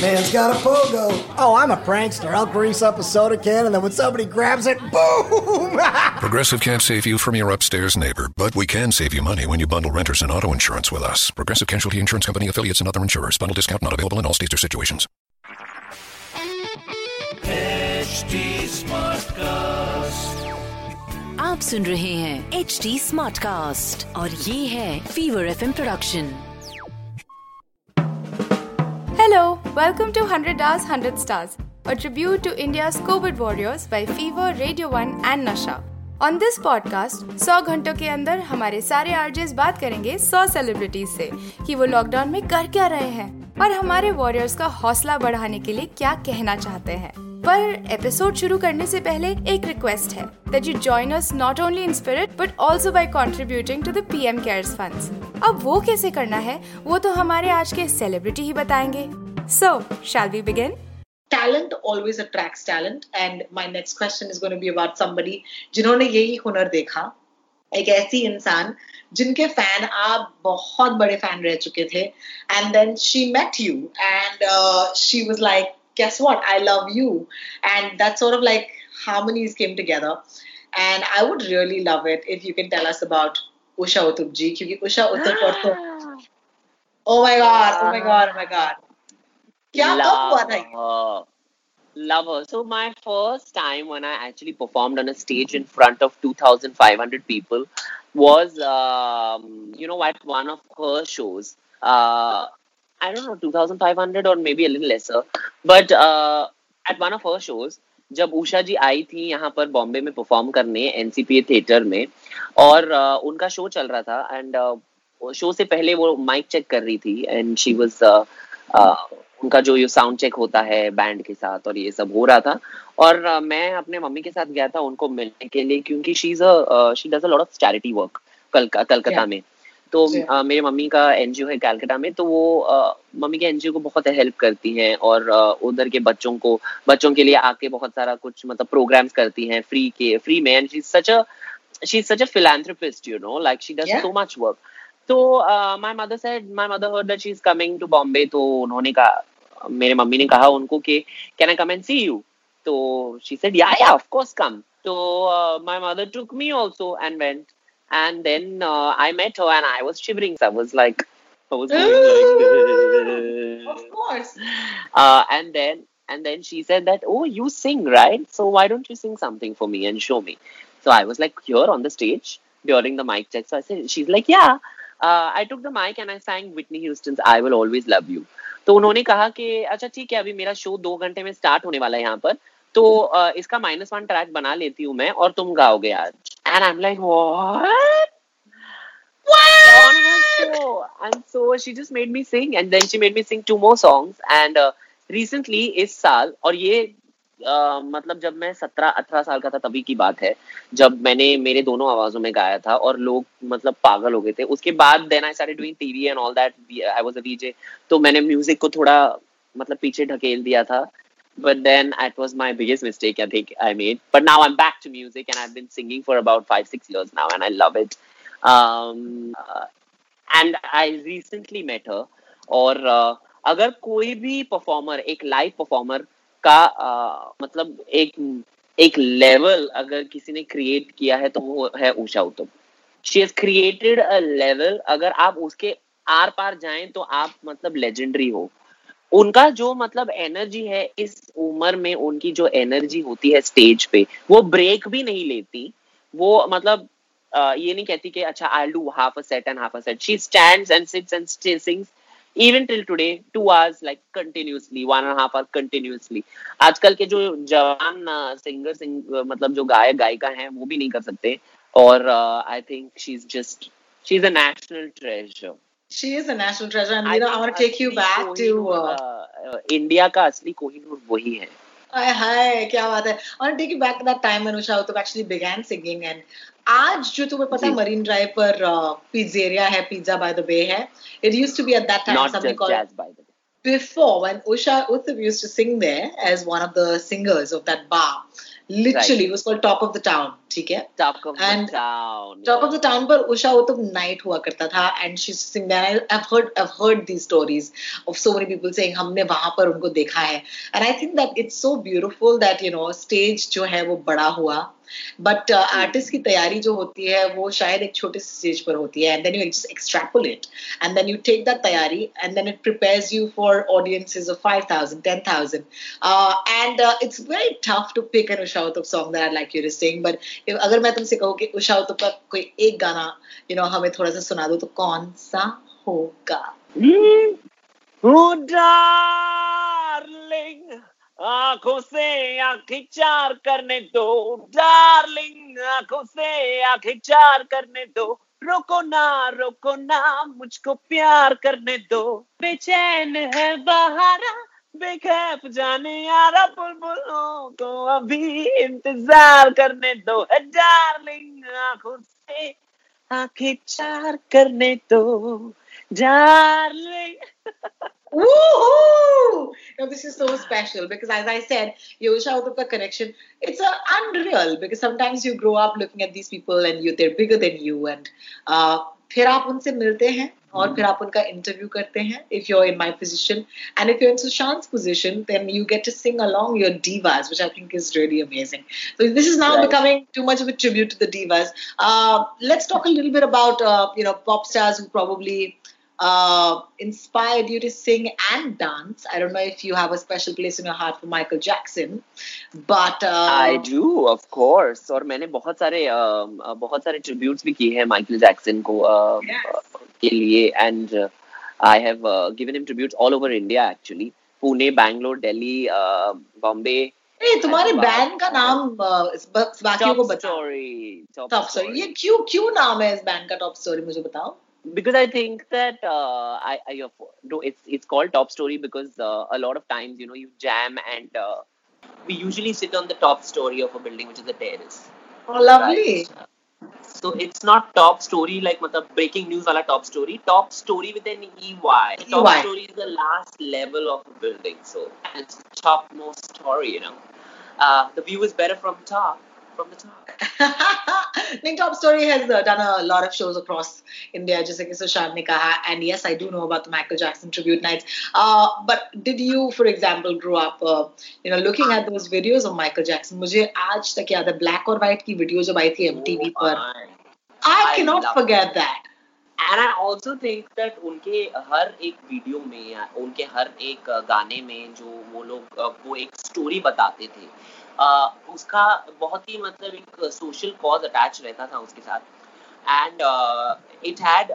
Man's got a pogo. Oh, I'm a prankster. I'll grease up a soda can and then when somebody grabs it, boom! Progressive can't save you from your upstairs neighbor, but we can save you money when you bundle renters and auto insurance with us. Progressive Casualty Insurance Company affiliates and other insurers. Bundle discount not available in all states or situations. आप सुन रहे हैं H D smart cast और ये है fever F production Hello, welcome to 100 Hours 100 Stars, a tribute to India's COVID warriors by Fever, Radio 1 and Nasha. On this podcast, 100 घंटों के अंदर हमारे सारे आरजेस बात करेंगे 100 सेलिब्रिटीज से कि वो लॉकडाउन में कर क्या रहे हैं और हमारे वॉरियर्स का हौसला बढ़ाने के लिए क्या कहना चाहते हैं। पर एपिसोड शुरू करने से पहले एक रिक्वेस्ट है that you join us not only in spirit but also by contributing to the PM cares funds अब वो कैसे करना है वो तो हमारे आज के सेलिब्रिटी ही बताएँगे। so shall we begin talent always attracts talent and my next question is going to be about somebody जिन्होंने यही हुनर देखा एक ऐसी इंसान जिनके फैन आप बहुत बड़े फैन रह चुके थे and then she met you and she was like guess what i love you and that sort of like harmonies came together and i would really love it if you can tell us about usha uttup ji क्योंकि usha uttup और तो oh my god oh my god oh my god क्या कब हुआ था? Love her. So my first time when I actually performed on a stage in front of 2,500 people was, um, you know, at one of her shows. Uh, I don't know, 2,500 or maybe a little lesser. But uh, at one of her shows, जब उषा जी आई थी यहाँ पर बॉम्बे में perform करने NCPA theatre में और uh, उनका show चल रहा था एंड शो से पहले वो माइक चेक कर रही थी एंड शी वाज उनका जो ये साउंड चेक होता है बैंड के साथ और ये सब हो रहा था और uh, मैं अपने मम्मी के साथ गया था उनको मिलने के लिए क्योंकि she is a she does a lot of charity work Calcutta Yeah. में तो Yeah. uh, मेरे मम्मी का एनजीओ है कलकत्ता में तो वो uh, मम्मी के एनजीओ को बहुत हेल्प करती हैं और uh, उधर के बच्चों को बच्चों के लिए आके बहुत सारा कुछ मतलब प्रोग्राम्स करती हैं फ्री के फ्री में and she such a she is such a you know like she does Yeah. so much work तो my mother said my mother heard that she is coming to Bombay तो उन्होंने कहा मेरे mummy ने कहा उनको कि can I come and see you तो she said yeah yeah of course come तो my mother took me also and went and then uh, I met her and I was shivering. I was like, I was going like this. of course Uh, and then and then she said that, oh, you sing, right? So why don't you sing something for me and show me? So I was like here on the stage during the mic check. So I said, she's like, yeah. I took the mic and I sang Whitney Houston I will always love you तो उन्होंने कहा कि अच्छा ठीक है अभी मेरा show दो घंटे में स्टार्ट होने वाला है यहाँ पर। तो uh, इसका माइनस वन ट्रैक बना लेती हूँ मैं और तुम गाओगे आज। And I am like made me sing and then she made me sing two more songs and recently इस साल और ये मतलब जब मैं सत्रह अठारह साल का था तभी की बात है जब मैंने मेरे दोनों आवाजों में गाया था और लोग मतलब पागल हो गए थे उसके बाद then I started doing TV and all that I was a DJ तो मैंने म्यूज़िक को थोड़ा मतलब पीछे ढकेल दिया था but then it was my biggest mistake I think I made. But now I'm back to music and I've been singing for about five, six years now and I love it. Um, and I recently met her. और uh, अगर कोई भी performer एक live performer का uh, मतलब एक एक level अगर किसी ने क्रिएट किया है तो वो है Usha Uthup she has created a level अगर आप उसके आर पार जाएँ तो आप मतलब लेजेंडरी हो। उनका जो मतलब एनर्जी है इस उम्र में उनकी जो एनर्जी होती है स्टेज पे वो ब्रेक भी नहीं लेती। वो मतलब ये नहीं कहती कि अच्छा I do half a set and half a set she stands and sits and sings even till today two hours like continuously one and half hour continuously आजकल के जो जवान सिंगर सिंग मतलब जो गायक गायिका हैं वो भी नहीं कर सकते। और I think she is just she is a national treasure she is a national treasure and you know i want to take you back to uh, India का असली कोहिनूर वही है। Hi, hi, क्या बात है? I want to take you back to that time when Usha Uttup आज जो तुम्हें पता है मरीन ड्राइव पर पिज्जेरिया है पिज्जा बाय द बे है it used to be at that time something called by the before when Usha Uthap used to sing there as one of the singers of that bar. Literally, it was called Top of the Town. ठीक है Top of And the town. Top of the Town पर Usha उत्तप night हुआ करता था and she's sing there. I've heard I've heard these stories of so many people saying हमने वहाँ पर उनको देखा है and I think that it's so beautiful that you know stage जो है वो बड़ा हुआ बट आर्टिस्ट की तैयारी जो होती है वो शायद एक छोटे से स्टेज पर होती है and then you just extrapolate and then you take that तैयारी and then it prepares you for audiences of 5000 10000 and it's very tough to pick an Usha Uthup song that I like you sing but अगर मैं तुमसे कहूँ कि उषा उत्तप का कोई एक गाना यू नो हमें थोड़ा सा सुना दो तो कौन सा होगा? Hmm? Oh, darling, आँखों से आँखें चार करने दो, डार्लिंग, आँखों से आँखें चार करने दो। रोको ना रोको ना, मुझको प्यार करने दो। बेचैन है बहारा, बेखैफ जाने यारा बुलबुलों को अभी इंतज़ार करने दो। है डार्लिंग, आँखों से आँखें चार करने दो। Darling. Woohoo! Now this is so special because, as I said, Yosha Uttapka connection, it's uh, unreal because sometimes you grow up looking at these people and you they're bigger than you and uh, फिर आप उनसे मिलते हैं और फिर आप उनका interview करते हैं if you're in my position and if you're in Sushant's position then you get to sing along your divas which I think is really amazing so this is now Right. becoming too much of a tribute to the divas uh, let's talk a little bit about uh, you know pop stars who probably uh, inspired you to sing and dance. I don't know if you have a special place in your heart for Michael Jackson, but uh, I do of course और मैंने बहुत सारे अ, अ, बहुत सारे tributes भी किए हैं Michael Jackson को अ, Yes. अ, के लिए and I have given him tributes all over India actually Pune Bangalore Delhi Bombay hey, तुम्हारे Wow. बैंड का नाम uh, इस ब- बाकियों को टॉप बताओ स्टोरी टॉप स्टोरी ये क्यों क्यों नाम है इस बैंड का टॉप स्टोरी मुझे बताओ because I think that uh, I, I no, it's it's called top story because uh, a lot of times you know you jam and uh, we usually sit on the top story of a building which is a terrace. oh lovely Right. So it's not top story like matlab breaking news wala top story. Top story with an EY. Top EY. story is the last level of a building. So it's the topmost story, you know. Uh, the view is better from top, from the top. नहीं top story has done a lot of shows across India जैसे कि सुशांत ने कहा and yes I do know about the Michael Jackson tribute nights but did you for example grow up you know looking at those videos of Michael Jackson मुझे आज तक याद है black और व्हाइट की वीडियो जब आई थी एमटीवी Oh पर. I I can not forget that and I also think that उनके हर एक वीडियो में उनके हर एक गाने में जो वो लोग वो एक स्टोरी बताते थे। उसका बहुत ही मतलब एक सोशल कॉज अटैच रहता था उसके साथ and it had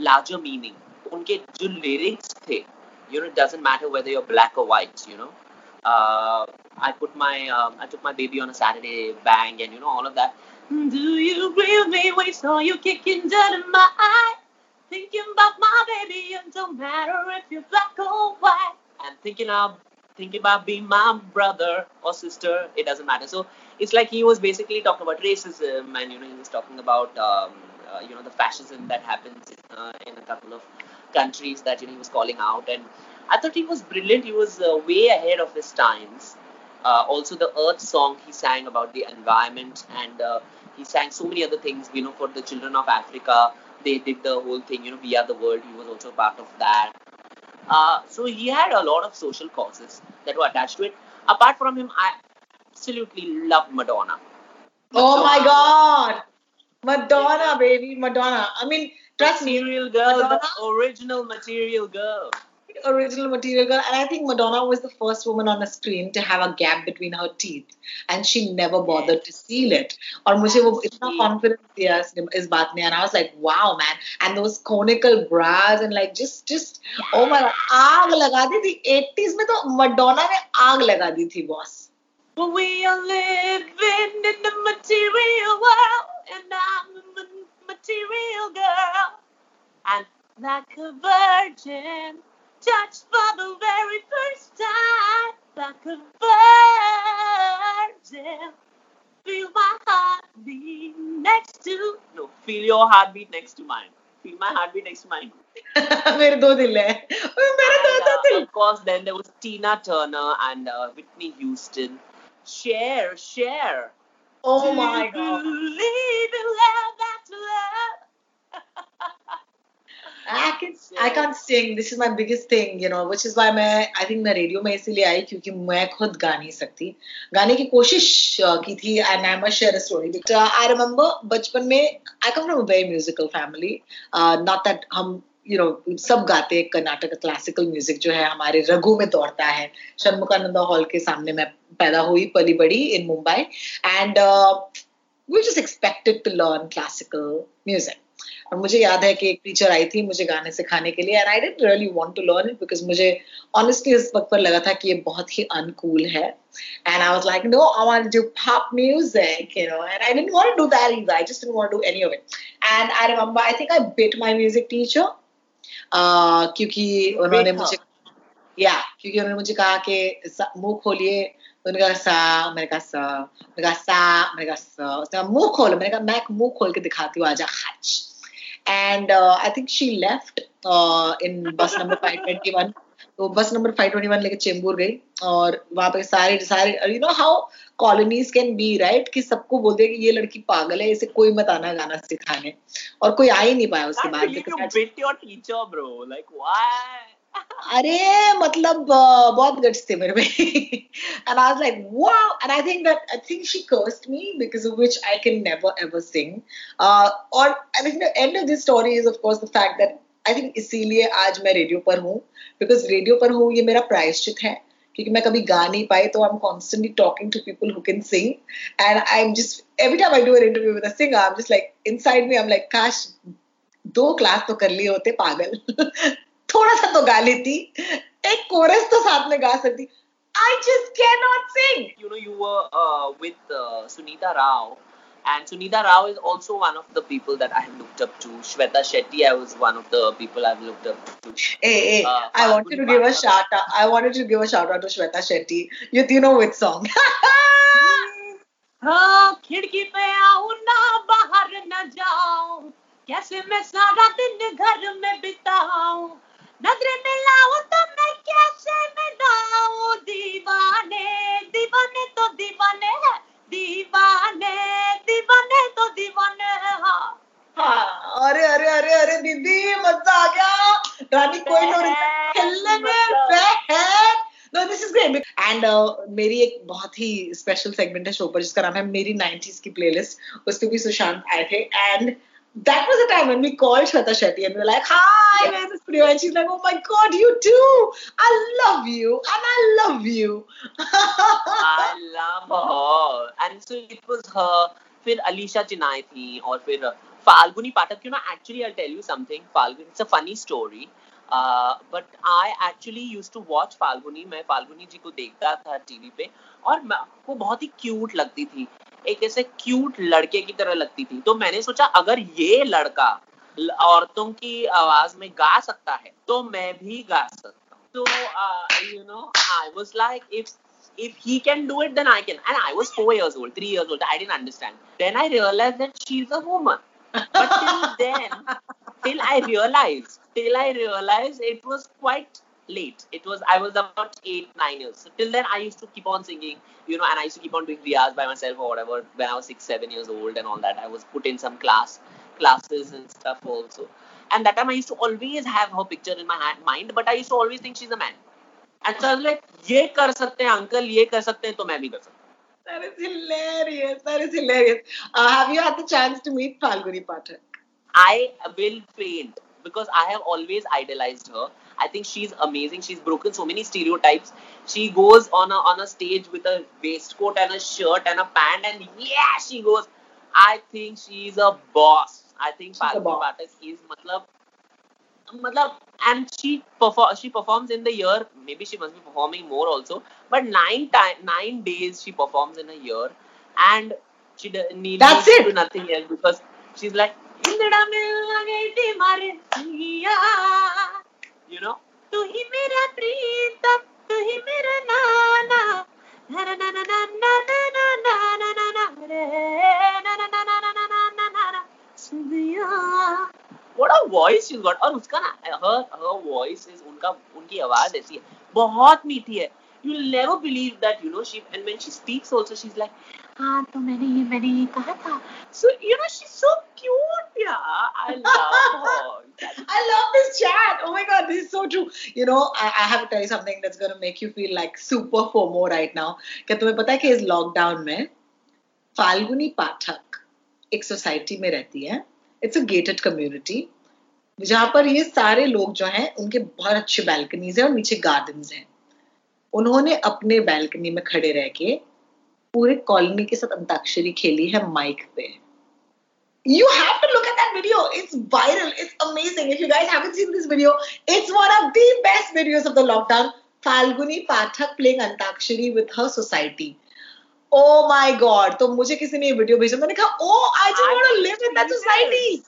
larger meaning उनके जो लिरिक्स थे you know it doesn't matter whether you're black or white you know uh, i put my um, i took my baby on a saturday bang and you know all of that do you agree with me when saw you kicking dirt in my eye thinking about my baby it don't matter if you're black or white and thinking of thinking about being my brother or sister it doesn't matter. So it's like he was basically talking about racism and you know he was talking about um, uh, you know the fascism that happens uh, in a couple of countries that you know he was calling out. And i thought he was brilliant. He was uh, way ahead of his times. Uh, also the earth song he sang about the environment and uh, he sang so many other things you know for the children of africa. They did the whole thing you know we are the world. He was also part of that uh, so he had a lot of social causes that were attached to it. Apart from him i absolutely love madonna. Oh my god. Madonna baby Madonna. I mean trust me. Material girl Madonna? the original material girl original material girl. And i think madonna was the first woman on the screen to have a gap between her teeth. And she never bothered to seal it. aur mujhe confidence diya is baat and i was like wow man. And those conical bras and like just just oh my aag laga di thi 80s madonna ne aag laga di boss. Well, we are living in the material world and i'm a material girl. And like a virgin touched for the very first time, like a virgin. Feel my heartbeat next to no, feel your heartbeat next to mine. feel my heartbeat next to mine. मेरे दो दिल है मेरे दो And, दो uh, दिल of course, then there was Tina Turner and uh, Whitney Houston. Share, share. oh Do my you god Believe in love, that's love. I can I can't sing. This is my biggest thing, you know, which is why मैं I think मैं radio में इसीलिए I क्योंकि मैं खुद गा नहीं सकती गाने की कोशिश uh, की थी a story. But, uh, I remember बचपन में I come from a very musical family. Uh, not that हम you know सब गाते हैं कर्नाटक क्लासिकल म्यूज़िक जो है हमारे रगों में दौड़ता है षणमुखानंदा हॉल के सामने मैं पैदा हुई पली बड़ी in Mumbai and we just expected to learn classical music. और मुझे याद है कि एक टीचर आई थी मुझे गाने सिखाने के लिए and I didn't really want to learn it because मुझे ऑनेस्टली उस वक्त पर लगा था कि ये बहुत ही अनकूल है। And I was like no I to do pop music you know and I didn't want to do that either. I just want do any of it and I remember I think I bit my music teacher क्योंकि उन्होंने मुझे या क्योंकि उन्होंने मुझे कहा कि मुँह खोलिए। उन्होंने कहा सा मैंने कहा सा। मैंने कहा सा मैंने कहा सा। उसने कहा मुँह खोलो। मैंने कहा मैं मुँह खोल के दिखाती हूँ आजा खच। And think she left uh, in bus number 521 तो बस नंबर 521 लेके चेंबूर गई और वहाँ पे सारे सारे you know how colonies can be right कि सबको बोलते हैं कि ये लड़की पागल है इसे कोई मत आना गाना सिखाने। और कोई आ ही नहीं पाया उसके बाद अरे मतलब बहुत गट्स थे मेरे में। And I was like wow and I think that I think she cursed me because of which I can never ever sing और I think the end of this story is of course the fact that I think इसीलिए आज मैं radio पर हूँ because radio पर हूँ ये मेरा प्रायश्चित है। क्योंकि मैं कभी गा नहीं पाई तो I am constantly talking to people who can sing and I am just every time I do an interview with a singer I am just like inside me I am like काश दो class तो कर लिए होते, पागल. थोड़ा सा तो गा लेती एक कोरस तो साथ में गा सकती I just cannot sing. You know, you were uh, with uh, Sunita Rao, and Sunita Rao is also one of the people that I have looked up to. Shweta Shetty, I was one of the people I've looked up to. Hey, hey, Uh, I wanted to give a shout out. I wanted to give a shout out to Shweta Shetty. You, you know which song? हाँ खिड़की पे आऊँ ना बाहर न जाऊँ कैसे मैं सारा दिन घर में बिताऊं नज़र मिलाऊं तो मैं कैसे मिलाऊं दीवाने दीवाने तो दीवाने हैं दीवाने दीवाने तो दीवाने हैं हाँ हाँ, अरे अरे अरे अरे दीदी मज़ा आ गया रानी कोई नो खेलने में this is great. And uh, मेरी एक बहुत ही स्पेशल सेगमेंट है शो पर जिसका नाम है मेरी 90s की प्लेलिस्ट उस पे भी सुशांत आए थे। And that was the time when we called Shweta Shetty and we were like, hi, Yeah. where's studio? And she's like, oh my God, you too. I love you and I love you. I love her. And so it was her. फिर अलीशा चिनाई थी और फिर Falguni Pathak you know actually I tell you something Falguni it's a funny story but I actually use to watch Falguni मैं फाल्गुनी जी को देखता था TV पे और मैं- वो बहुत ही क्यूट लगती थी एक ऐसे क्यूट लड़के की तरह लगती थी तो मैंने सोचा अगर ये लड़का औरतों की आवाज़ में गा सकता है तो मैं भी गा सकता हूँ तो you know I was like if if he can do it then i can and i was 4 years old 3 years old i didn't understand then i realized that she's a woman but till then till i realized till i realized it was quite late it was i was about 8 9 years so till then i used to keep on singing you know and i used to keep on doing riyaz by myself or whatever when i was 6 7 years old and all that i was put in some class classes and stuff also and that time i used to always have her picture in my hand, mind but i used to always think she's a man and so I was like ये कर सकते हैं uncle ये कर सकते हैं तो मैं भी कर सकता हूँ That is hilarious. That is hilarious. Uh, have you had the chance to meet Falguni Pathak? I will faint because I have always idolized her. I think she's amazing. She's broken so many stereotypes. She goes on a on a stage with a waistcoat and a shirt and a pant, and yeah, she goes. I think she's a boss. I think Falguni is matlab, matlab, and she perform she performs in the year. Maybe she must be performing more also. But nine time nine days she performs in a year, and she do- need That's it. to do nothing else because she's like. You know, तू ही मेरा प्रीतम, तू ही मेरा नाना. ना ना ना ना ना ना ना ना ना ना ना रे. ना ना ना ना ना ना ना ना ना. सुनिया. What a voice she's got और उसका ना her her voice is उनका उनकी आवाज़ ऐसी है बहुत मीठी है you'll never believe that you know she and when she speaks also she's like हाँ तो मैंने ये मैंने ये कहा था so you know she's so cute yeah I love her I love this chat. Oh my god, this is so true. You know, I, I have to tell you something that's gonna make you feel like super FOMO right now. क्या तुम्हें पता है कि इस lockdown में फाल्गुनी पाठक एक society में रहती है इट्स अ गेटेड कम्युनिटी जहाँ पर ये सारे लोग जो हैं उनके बहुत अच्छे बैल्कनीज हैं और नीचे गार्डन्स हैं उन्होंने अपने बैल्कनी में खड़े रह के पूरे कॉलोनी के साथ अंताक्षरी खेली है माइक पे you have to look at that video. It's viral. It's amazing. If you guys haven't seen this video, it's one of the best videos of the lockdown. Falguni Pathak playing Antakshari with her society. Oh my god. तो मुझे किसी ने ये video भेजा मैंने कहा oh I just want to live in that society.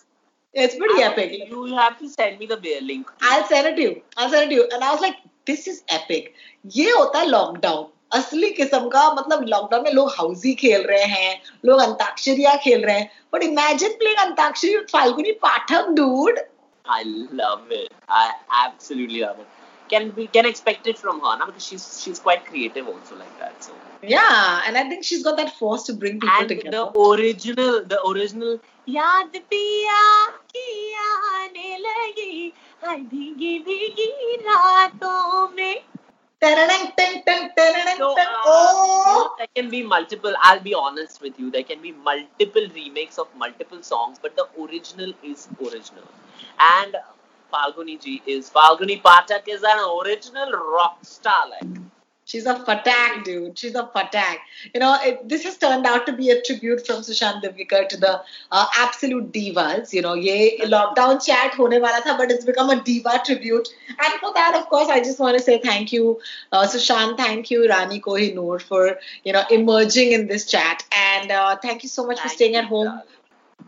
Yeah, it's pretty I- epic. you have to send me the bear link I'll send it to you. I'll send it to you. And I was like, this is epic. ये होता है lockdown असली किस्म का मतलब lockdown में लोग हाउसी खेल रहे हैं लोग अंताक्षरिया खेल रहे हैं but imagine playing Antakshari Falguni Pathak dude I love it. I absolutely love it. Can we can expect it from her now because she's she's quite creative also like that. So Yeah, and I think she's got that force to bring people and together. the original the original याद पिया की आने लगी भीगी भीगी रातों में So, uh, Oh, there can be multiple. I'll be honest with you. There can be multiple remakes of multiple songs, but the original is original. And Falguni ji is Falguni Pathak is an original rock star. Like She's a fatag, dude. She's a fatag. You know, it, this has turned out to be a tribute from Sushant Divvikar to the uh, absolute divas. You know, ye lockdown chat hone wala tha, but it's become a diva tribute. And for that, of course, I just want to say thank you, uh, Sushant. Thank you, Rani Kohinoor, for you know emerging in this chat. And uh, thank you so much thank for staying at home. God.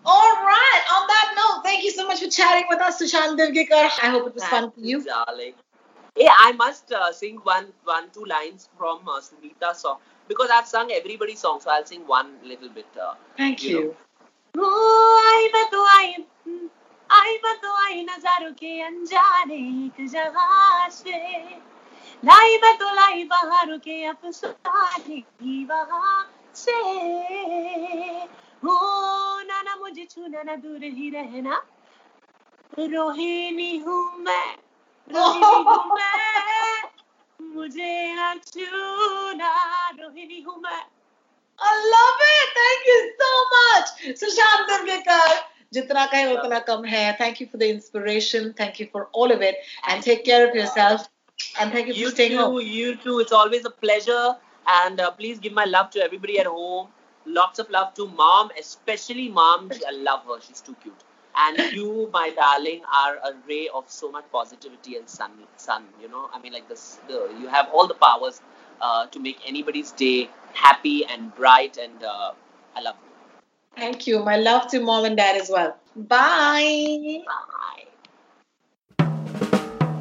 All right. On that note, thank you so much for chatting with us, Sushant Divgikar. I hope it was thank fun for you. Darling. Yeah, I must uh, sing one, one, two lines from uh, Sunita's song because I've sung everybody's song, so I'll sing one little bit. Uh, Thank You you. ओ, आई मैं तो आई आई मैं तो आई नजारों के अनजाने एक जहां से लाई मैं तो लाई बहारों के अफसाने ही वहां से हो ना ना मुझे छूना ना दूर ही रहना रोहिणी हूँ मैं रोहिणी हूँ मैं मुझे ना छूना रोहिणी हूँ मैं I love it. Thank you so much. Sushant Durgekar. Jitna kahe utna kam hai. Thank you for the inspiration. Thank you for all of it. And take care of yourself. And thank you for You staying too, home. you too. It's always a pleasure. And uh, please give my love to everybody at home. Lots of love to mom, especially mom. She- I love her. She's too cute. And you, my darling, are a ray of so much positivity and sun. Sun, you know. I mean, like this. The you have all the powers uh, to make anybody's day happy and bright. And uh, I love you. Thank you. My love to mom and dad as well. Bye. Bye.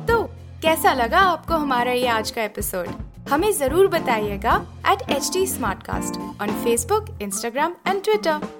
तो कैसा लगा आपको हमारा ये आज का episode हमें जरूर बताइएगा at H T smart cast on Facebook Instagram and Twitter